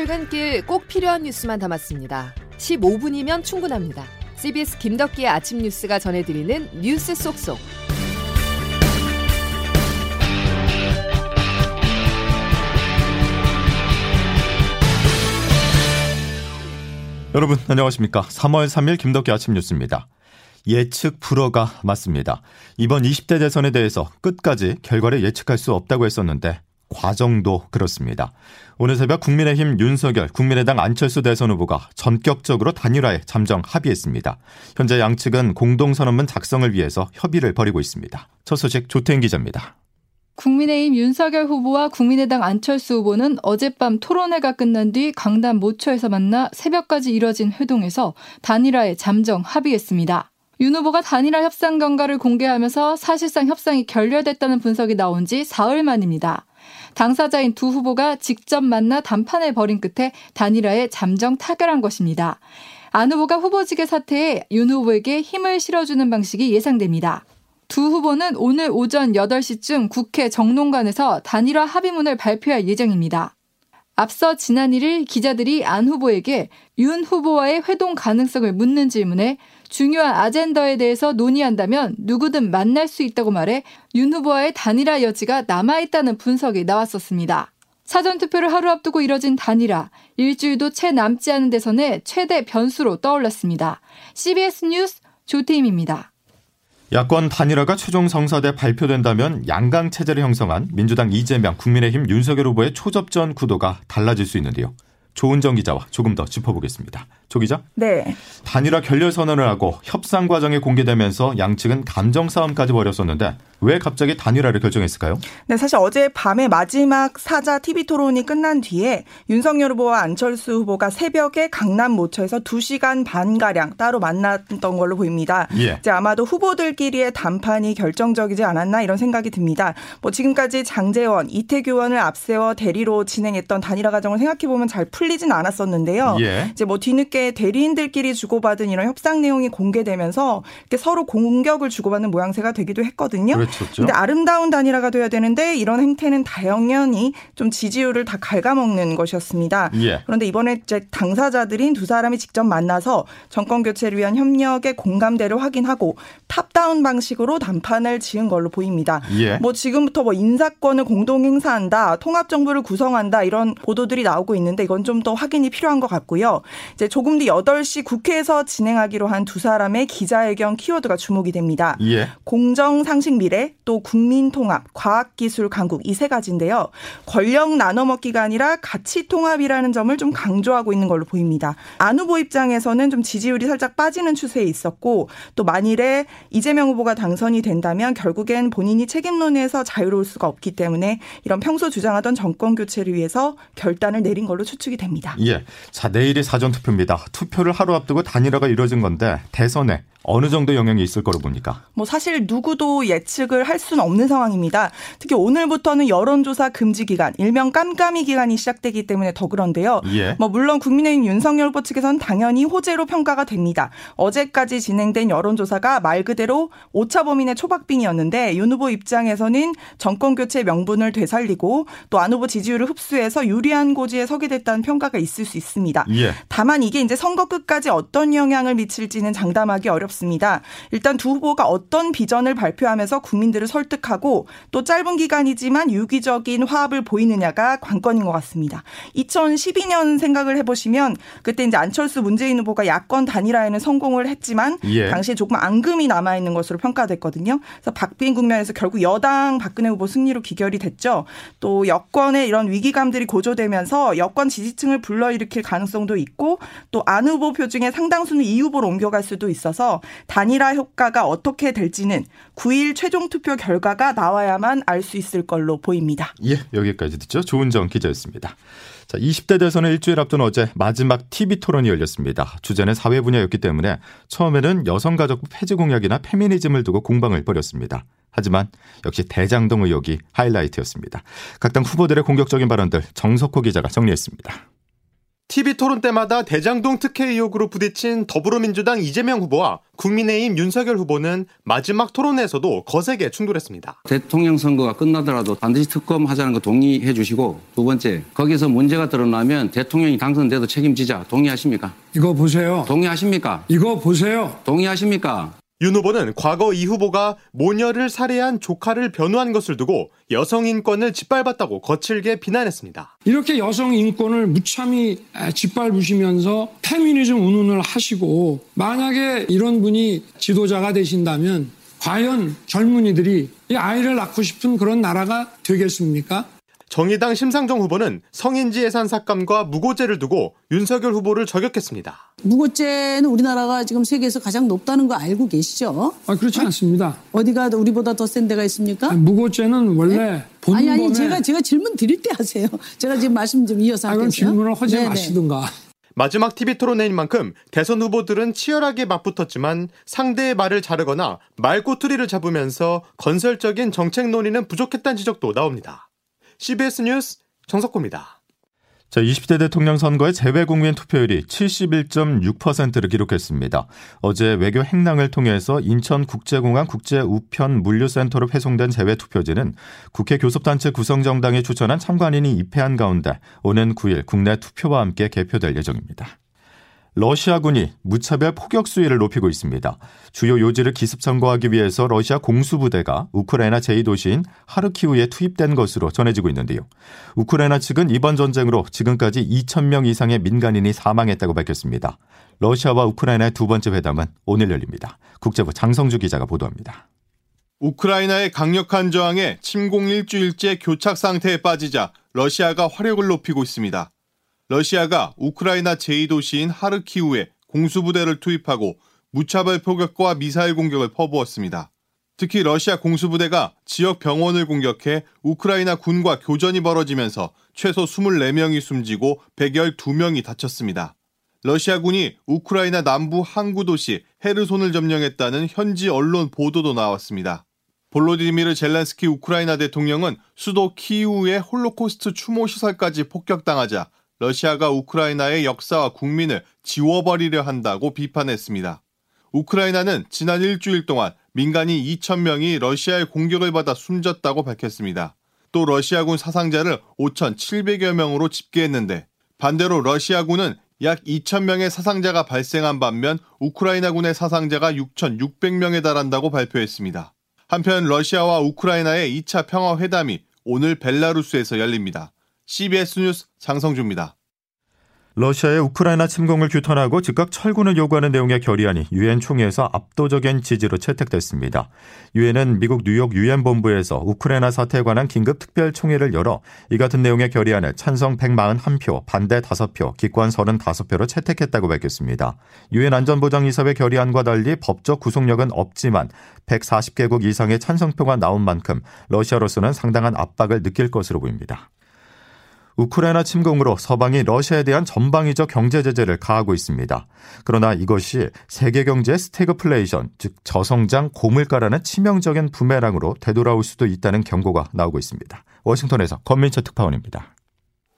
출근길 꼭 필요한 뉴스만 담았습니다. 15분이면 충분합니다. CBS 김덕기의 아침 뉴스가 전해드리는 뉴스 속속. 여러분 안녕하십니까? 3월 3일 김덕기 아침 뉴스입니다. 예측 불허가 맞습니다. 이번 20대 대선에 대해서 끝까지 결과를 예측할 수 없다고 했었는데 과정도 그렇습니다. 오늘 새벽 국민의힘 윤석열, 국민의당 안철수 대선 후보가 전격적으로 단일화에 잠정 합의했습니다. 현재 양측은 공동선언문 작성을 위해서 협의를 벌이고 있습니다. 첫 소식 조태인 기자입니다. 국민의힘 윤석열 후보와 국민의당 안철수 후보는 어젯밤 토론회가 끝난 뒤 강남 모처에서 만나 새벽까지 이뤄진 회동에서 단일화에 잠정 합의했습니다. 윤 후보가 단일화 협상 경과를 공개하면서 사실상 협상이 결렬됐다는 분석이 나온 지 사흘 만입니다. 당사자인 두 후보가 직접 만나 담판을 벌인 끝에 단일화에 잠정 타결한 것입니다. 안 후보가 후보직의 사태에 윤 후보에게 힘을 실어주는 방식이 예상됩니다. 두 후보는 오늘 오전 8시쯤 국회 정론관에서 단일화 합의문을 발표할 예정입니다. 앞서 지난 1일 기자들이 안 후보에게 윤 후보와의 회동 가능성을 묻는 질문에 중요한 아젠더에 대해서 논의한다면 누구든 만날 수 있다고 말해 윤 후보와의 단일화 여지가 남아있다는 분석이 나왔었습니다. 사전투표를 하루 앞두고 이뤄진 단일화, 일주일도 채 남지 않은 대선의 최대 변수로 떠올랐습니다. CBS 뉴스 조태임입니다. 야권 단일화가 최종 성사돼 발표된다면 양강 체제를 형성한 민주당 이재명, 국민의힘 윤석열 후보의 초접전 구도가 달라질 수 있는데요. 조은정 기자와 조금 더 짚어보겠습니다. 조 기자? 네. 단일화 결렬 선언을 하고 협상 과정이 공개되면서 양측은 감정 싸움까지 벌였었는데 왜 갑자기 단일화를 결정했을까요? 네, 사실 어제 밤에 마지막 사자 TV 토론이 끝난 뒤에 윤석열 후보와 안철수 후보가 새벽에 강남 모처에서 2시간 반 가량 따로 만났던 걸로 보입니다. 예. 이제 아마도 후보들끼리의 담판이 결정적이지 않았나 이런 생각이 듭니다. 뭐 지금까지 장재원, 이태규 의원을 앞세워 대리로 진행했던 단일화 과정을 생각해 보면 잘 풀리진 않았었는데요. 예. 이제 뭐 뒤늦게 대리인들끼리 주고받은 이런 협상 내용이 공개되면서 서로 공격을 주고받는 모양새가 되기도 했거든요. 그렇죠. 그렇죠. 근데 아름다운 단일화가 돼야 되는데 이런 행태는 당연히 좀 지지율을 다 갉아먹는 것이었습니다. 예. 그런데 이번에 이제 당사자들인 두 사람이 직접 만나서 정권 교체를 위한 협력의 공감대를 확인하고 탑다운 방식으로 담판을 지은 걸로 보입니다. 예. 뭐 지금부터 뭐 인사권을 공동 행사한다, 통합 정부를 구성한다 이런 보도들이 나오고 있는데 이건 좀 더 확인이 필요한 것 같고요. 이제 조금 뒤 8시 국회에서 진행하기로 한 두 사람의 기자회견 키워드가 주목이 됩니다. 예. 공정, 상식, 미래 또 국민통합, 과학기술 강국 이 세 가지인데요. 권력 나눠먹기가 아니라 가치 통합이라는 점을 좀 강조하고 있는 걸로 보입니다. 안 후보 입장에서는 좀 지지율이 살짝 빠지는 추세에 있었고 또 만일에 이재명 후보가 당선이 된다면 결국엔 본인이 책임론에서 자유로울 수가 없기 때문에 이런 평소 주장하던 정권 교체를 위해서 결단을 내린 걸로 추측이 됩니다. 예. 자, 내일이 사전 투표입니다. 투표를 하루 앞두고 단일화가 이루어진 건데 대선에 어느 정도 영향이 있을 거로 봅니까? 뭐 사실 누구도 예측 을 할 수는 없는 상황입니다. 특히 오늘부터는 여론조사 금지 기간, 일명 깜깜이 기간이 시작되기 때문에 더 그런데요. 예. 뭐 물론 국민의힘 윤석열 후보 측에서는 당연히 호재로 평가가 됩니다. 어제까지 진행된 여론조사가 말 그대로 오차 범인의 초박빙이었는데 윤 후보 입장에서는 정권 교체 명분을 되살리고 또 안 후보 지지율을 흡수해서 유리한 고지에 서게 됐다는 평가가 있을 수 있습니다. 예. 다만 이게 이제 선거 끝까지 어떤 영향을 미칠지는 장담하기 어렵습니다. 일단 두 후보가 어떤 비전을 발표하면서 국민 들을 설득하고 또 짧은 기간이지만 유기적인 화합을 보이느냐가 관건인 것 같습니다. 2012년 생각을 해보시면 그때 이제 안철수 문재인 후보가 야권 단일화에는 성공을 했지만 예. 당시에 조금 앙금이 남아 있는 것으로 평가됐거든요. 그래서 박빙 국면에서 결국 여당 박근혜 후보 승리로 기결이 됐죠. 또 여권의 이런 위기감들이 고조되면서 여권 지지층을 불러일으킬 가능성도 있고 또 안 후보 표 중에 상당수는 이 후보로 옮겨갈 수도 있어서 단일화 효과가 어떻게 될지는 9일 최종 투표 결과가 나와야만 알 수 있을 걸로 보입니다. 예, 여기까지 듣죠. 조은정 기자였습니다. 자, 20대 대선을 일주일 앞둔 어제 마지막 TV 토론이 열렸습니다. 주제는 사회 분야였기 때문에 처음에는 여성가족부 폐지 공약이나 페미니즘을 두고 공방을 벌였습니다. 하지만 역시 대장동 의혹이 하이라이트였습니다. 각 당 후보들의 공격적인 발언들 정석호 기자가 정리했습니다. TV 토론 때마다 대장동 특혜 의혹으로 부딪힌 더불어민주당 이재명 후보와 국민의힘 윤석열 후보는 마지막 토론에서도 거세게 충돌했습니다. 대통령 선거가 끝나더라도 반드시 특검하자는 거 동의해 주시고 두 번째 거기서 문제가 드러나면 대통령이 당선돼도 책임지자 동의하십니까? 이거 보세요. 동의하십니까? 이거 보세요. 동의하십니까? 윤 후보는 과거 이 후보가 모녀를 살해한 조카를 변호한 것을 두고 여성 인권을 짓밟았다고 거칠게 비난했습니다. 이렇게 여성 인권을 무참히 짓밟으시면서 페미니즘 운운을 하시고 만약에 이런 분이 지도자가 되신다면 과연 젊은이들이 이 아이를 낳고 싶은 그런 나라가 되겠습니까? 정의당 심상정 후보는 성인지 예산 삭감과 무고죄를 두고 윤석열 후보를 저격했습니다. 무고죄는 우리나라가 지금 세계에서 가장 높다는 거 알고 계시죠? 아, 그렇지 않습니다. 어디가 우리보다 더 센 데가 있습니까? 아니, 무고죄는 원래 네? 아니 아니 제가 제가 질문 드릴 때 하세요. 제가 지금 말씀 좀 이어서 아, 그럼 질문을 하지 네네. 마시든가. 마지막 TV 토론회인 만큼 대선 후보들은 치열하게 맞붙었지만 상대의 말을 자르거나 말꼬투리를 잡으면서 건설적인 정책 논의는 부족했다는 지적도 나옵니다. CBS 뉴스 정석호입니다. 자, 20대 대통령 선거의 재외 국민 투표율이 71.6%를 기록했습니다. 어제 외교 행랑을 통해서 인천 국제공항 국제 우편 물류센터로 회송된 재외 투표지는 국회 교섭단체 구성정당이 추천한 참관인이 입회한 가운데 오는 9일 국내 투표와 함께 개표될 예정입니다. 러시아군이 무차별 포격 수위를 높이고 있습니다. 주요 요지를 기습 점거하기 위해서 러시아 공수부대가 우크라이나 제2도시인 하르키우에 투입된 것으로 전해지고 있는데요. 우크라이나 측은 이번 전쟁으로 지금까지 2,000명 이상의 민간인이 사망했다고 밝혔습니다. 러시아와 우크라이나의 두 번째 회담은 오늘 열립니다. 국제부 장성주 기자가 보도합니다. 우크라이나의 강력한 저항에 침공 일주일째 교착 상태에 빠지자 러시아가 화력을 높이고 있습니다. 러시아가 우크라이나 제2도시인 하르키우에 공수부대를 투입하고 무차별 포격과 미사일 공격을 퍼부었습니다. 특히 러시아 공수부대가 지역 병원을 공격해 우크라이나 군과 교전이 벌어지면서 최소 24명이 숨지고 112명이 다쳤습니다. 러시아군이 우크라이나 남부 항구 도시 헤르손을 점령했다는 현지 언론 보도도 나왔습니다. 볼로디미르 젤렌스키 우크라이나 대통령은 수도 키이우의 홀로코스트 추모 시설까지 폭격당하자 러시아가 우크라이나의 역사와 국민을 지워버리려 한다고 비판했습니다. 우크라이나는 지난 일주일 동안 민간인 2,000명이 러시아의 공격을 받아 숨졌다고 밝혔습니다. 또 러시아군 사상자를 5,700여 명으로 집계했는데 반대로 러시아군은 약 2,000명의 사상자가 발생한 반면 우크라이나군의 사상자가 6,600명에 달한다고 발표했습니다. 한편 러시아와 우크라이나의 2차 평화회담이 오늘 벨라루스에서 열립니다. CBS 뉴스 장성주입니다. 러시아의 우크라이나 침공을 규탄하고 즉각 철군을 요구하는 내용의 결의안이 유엔 총회에서 압도적인 지지로 채택됐습니다. 유엔은 미국 뉴욕 유엔 본부에서 우크라이나 사태에 관한 긴급 특별 총회를 열어 이 같은 내용의 결의안을 찬성 141표, 반대 5표, 기권 35표로 채택했다고 밝혔습니다. 유엔 안전보장이사회 결의안과 달리 법적 구속력은 없지만 140개국 이상의 찬성표가 나온 만큼 러시아로서는 상당한 압박을 느낄 것으로 보입니다. 우크라이나 침공으로 서방이 러시아에 대한 전방위적 경제 제재를 가하고 있습니다. 그러나 이것이 세계 경제의 스태그플레이션, 즉 저성장 고물가라는 치명적인 부메랑으로 되돌아올 수도 있다는 경고가 나오고 있습니다. 워싱턴에서 권민철 특파원입니다.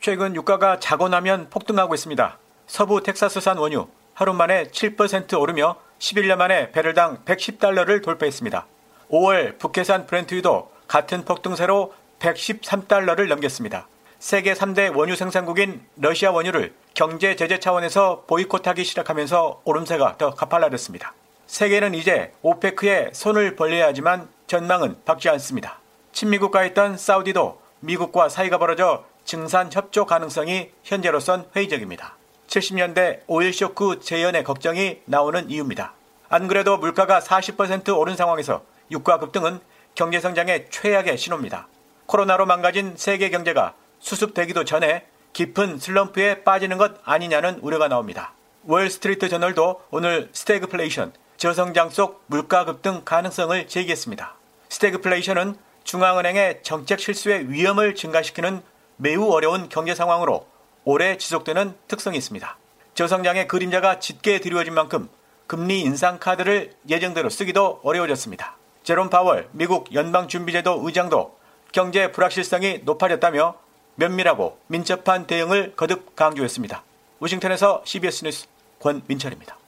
최근 유가가 자고 나면 폭등하고 있습니다. 서부 텍사스산 원유 하루 만에 7% 오르며 11년 만에 배럴당 110달러를 돌파했습니다. 5월 북해산 브렌트유도 같은 폭등세로 113달러를 넘겼습니다. 세계 3대 원유 생산국인 러시아 원유를 경제 제재 차원에서 보이콧하기 시작하면서 오름세가 더 가팔라졌습니다. 세계는 이제 오페크에 손을 벌려야 하지만 전망은 밝지 않습니다. 친미국가였던 사우디도 미국과 사이가 벌어져 증산 협조 가능성이 현재로선 회의적입니다. 70년대 오일 쇼크 재현의 걱정이 나오는 이유입니다. 안 그래도 물가가 40% 오른 상황에서 유가 급등은 경제 성장에 최악의 신호입니다. 코로나로 망가진 세계 경제가 수습되기도 전에 깊은 슬럼프에 빠지는 것 아니냐는 우려가 나옵니다. 월스트리트 저널도 오늘 스태그플레이션, 저성장 속 물가 급등 가능성을 제기했습니다. 스태그플레이션은 중앙은행의 정책 실수의 위험을 증가시키는 매우 어려운 경제 상황으로 오래 지속되는 특성이 있습니다. 저성장의 그림자가 짙게 드리워진 만큼 금리 인상 카드를 예정대로 쓰기도 어려워졌습니다. 제롬 파월 미국 연방준비제도 의장도 경제 불확실성이 높아졌다며 면밀하고 민첩한 대응을 거듭 강조했습니다. 워싱턴에서 CBS 뉴스 권민철입니다.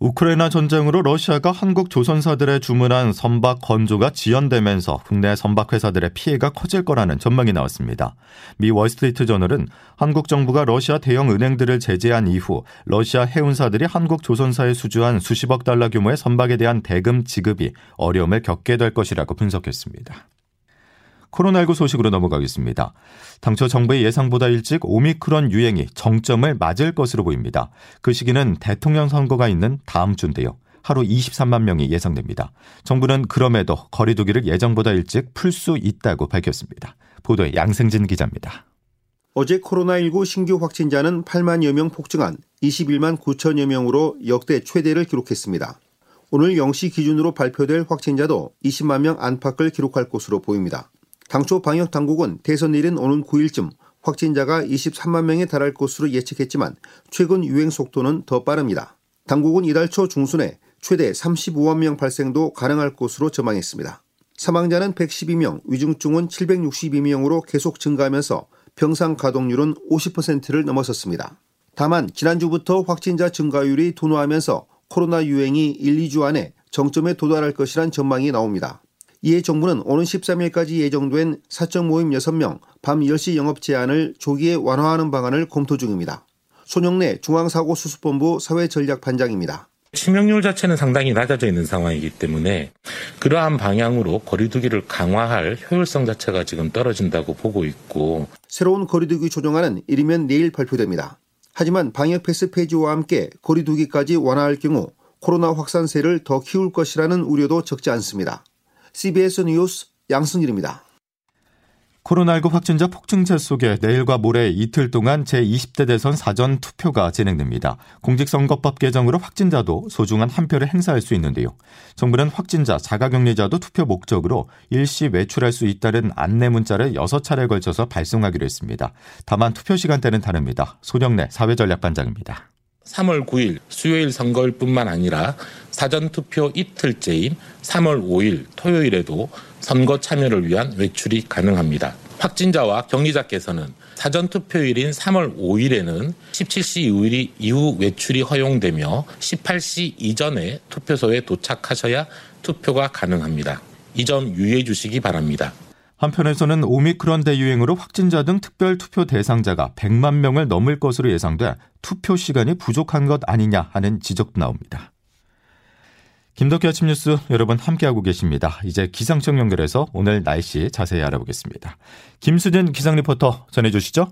우크라이나 전쟁으로 러시아가 한국 조선사들의 주문한 선박 건조가 지연되면서 국내 선박 회사들의 피해가 커질 거라는 전망이 나왔습니다. 미 월스트리트 저널은 한국 정부가 러시아 대형 은행들을 제재한 이후 러시아 해운사들이 한국 조선사에 수주한 수십억 달러 규모의 선박에 대한 대금 지급이 어려움을 겪게 될 것이라고 분석했습니다. 코로나19 소식으로 넘어가겠습니다. 당초 정부의 예상보다 일찍 오미크론 유행이 정점을 맞을 것으로 보입니다. 그 시기는 대통령 선거가 있는 다음 주인데요. 하루 23만 명이 예상됩니다. 정부는 그럼에도 거리두기를 예정보다 일찍 풀 수 있다고 밝혔습니다. 보도에 양승진 기자입니다. 어제 코로나19 신규 확진자는 8만여 명 폭증한 21만 9천여 명으로 역대 최대를 기록했습니다. 오늘 0시 기준으로 발표될 확진자도 20만 명 안팎을 기록할 것으로 보입니다. 당초 방역 당국은 대선 일인 오는 9일쯤 확진자가 23만 명에 달할 것으로 예측했지만 최근 유행 속도는 더 빠릅니다. 당국은 이달 초 중순에 최대 35만 명 발생도 가능할 것으로 전망했습니다. 사망자는 112명, 위중증은 762명으로 계속 증가하면서 병상 가동률은 50%를 넘어섰습니다. 다만 지난주부터 확진자 증가율이 둔화하면서 코로나 유행이 1, 2주 안에 정점에 도달할 것이란 전망이 나옵니다. 이에 정부는 오는 13일까지 예정된 사적 모임 6명 밤 10시 영업 제한을 조기에 완화하는 방안을 검토 중입니다. 손영래 중앙사고수습본부 사회전략반장입니다. 치명률 자체는 상당히 낮아져 있는 상황이기 때문에 그러한 방향으로 거리두기를 강화할 효율성 자체가 지금 떨어진다고 보고 있고 새로운 거리두기 조정안은 이르면 내일 발표됩니다. 하지만 방역 패스 폐지와 함께 거리두기까지 완화할 경우 코로나 확산세를 더 키울 것이라는 우려도 적지 않습니다. CBS 뉴스 양승일입니다. 코로나19 확진자 폭증세 속에 내일과 모레 이틀 동안 제20대 대선 사전 투표가 진행됩니다. 공직선거법 개정으로 확진자도 소중한 한 표를 행사할 수 있는데요. 정부는 확진자, 자가격리자도 투표 목적으로 일시 외출할 수 있다는 안내 문자를 6차례 걸쳐서 발송하기로 했습니다. 다만 투표 시간대는 다릅니다. 소령래 사회전략반장입니다. 3월 9일 수요일 선거일 뿐만 아니라 사전투표 이틀째인 3월 5일 토요일에도 선거 참여를 위한 외출이 가능합니다. 확진자와 격리자께서는 사전투표일인 3월 5일에는 17시 이후 외출이 허용되며 18시 이전에 투표소에 도착하셔야 투표가 가능합니다. 이 점 유의해 주시기 바랍니다. 한편에서는 오미크론 대유행으로 확진자 등 특별 투표 대상자가 100만 명을 넘을 것으로 예상돼 투표 시간이 부족한 것 아니냐 하는 지적도 나옵니다. 김덕기 아침 뉴스 여러분 함께하고 계십니다. 이제 기상청 연결해서 오늘 날씨 자세히 알아보겠습니다. 김수진 기상 리포터 전해주시죠.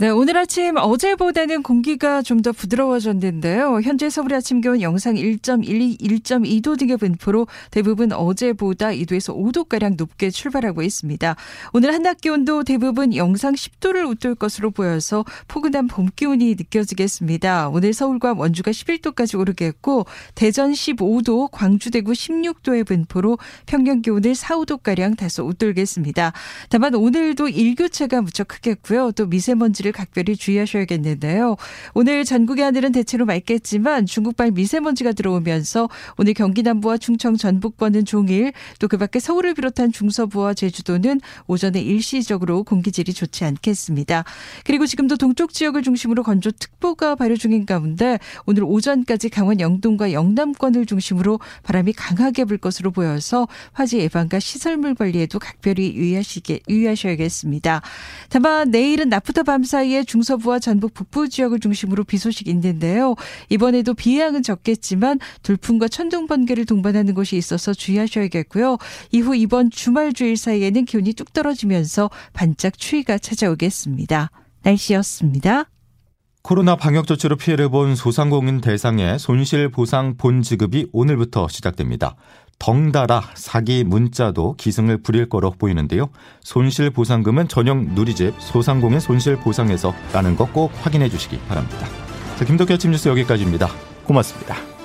네, 오늘 아침 어제보다는 공기가 좀 더 부드러워졌는데요. 현재 서울 아침 기온 영상 1.1, 1.2도 등의 분포로 대부분 어제보다 2도에서 5도가량 높게 출발하고 있습니다. 오늘 한낮 기온도 대부분 영상 10도를 웃돌 것으로 보여서 포근한 봄 기온이 느껴지겠습니다. 오늘 서울과 원주가 11도까지 오르겠고 대전 15도, 광주 대구 16도의 분포로 평년 기온을 4, 5도가량 다소 웃돌겠습니다. 다만 오늘도 일교차가 무척 크겠고요. 또 미세먼지를 미세먼지를 각별히 주의하셔야겠는데요. 오늘 전국의 하늘은 대체로 맑겠지만 중국발 미세먼지가 들어오면서 오늘 경기 남부와 충청 전북권은 종일 또 그 밖에 서울을 비롯한 중서부와 제주도는 오전에 일시적으로 공기질이 좋지 않겠습니다. 그리고 지금도 동쪽 지역을 중심으로 건조특보가 발효 중인 가운데 오늘 오전까지 강원 영동과 영남권을 중심으로 바람이 강하게 불 것으로 보여서 화재 예방과 시설물 관리에도 각별히 유의하시게 유의하셔야겠습니다. 다만 내일은 낮부터 밤사 사이에 중서부와 전북 북부 지역을 중심으로 비 소식이 있는데요. 이번에도 비 양은 적겠지만 돌풍과 천둥 번개를 동반하는 곳이 있어서 주의하셔야겠고요. 이후 이번 주말 주일 사이에는 기온이 뚝 떨어지면서 반짝 추위가 찾아오겠습니다. 날씨였습니다. 코로나 방역 조치로 피해를 본 소상공인 대상의 손실 보상 본 지급이 오늘부터 시작됩니다. 덩달아 사기 문자도 기승을 부릴 거로 보이는데요. 손실 보상금은 전용 누리집 소상공인 손실 보상에서 라는 거꼭 확인해 주시기 바랍니다. 자, 김덕기 아침 뉴스 여기까지입니다. 고맙습니다.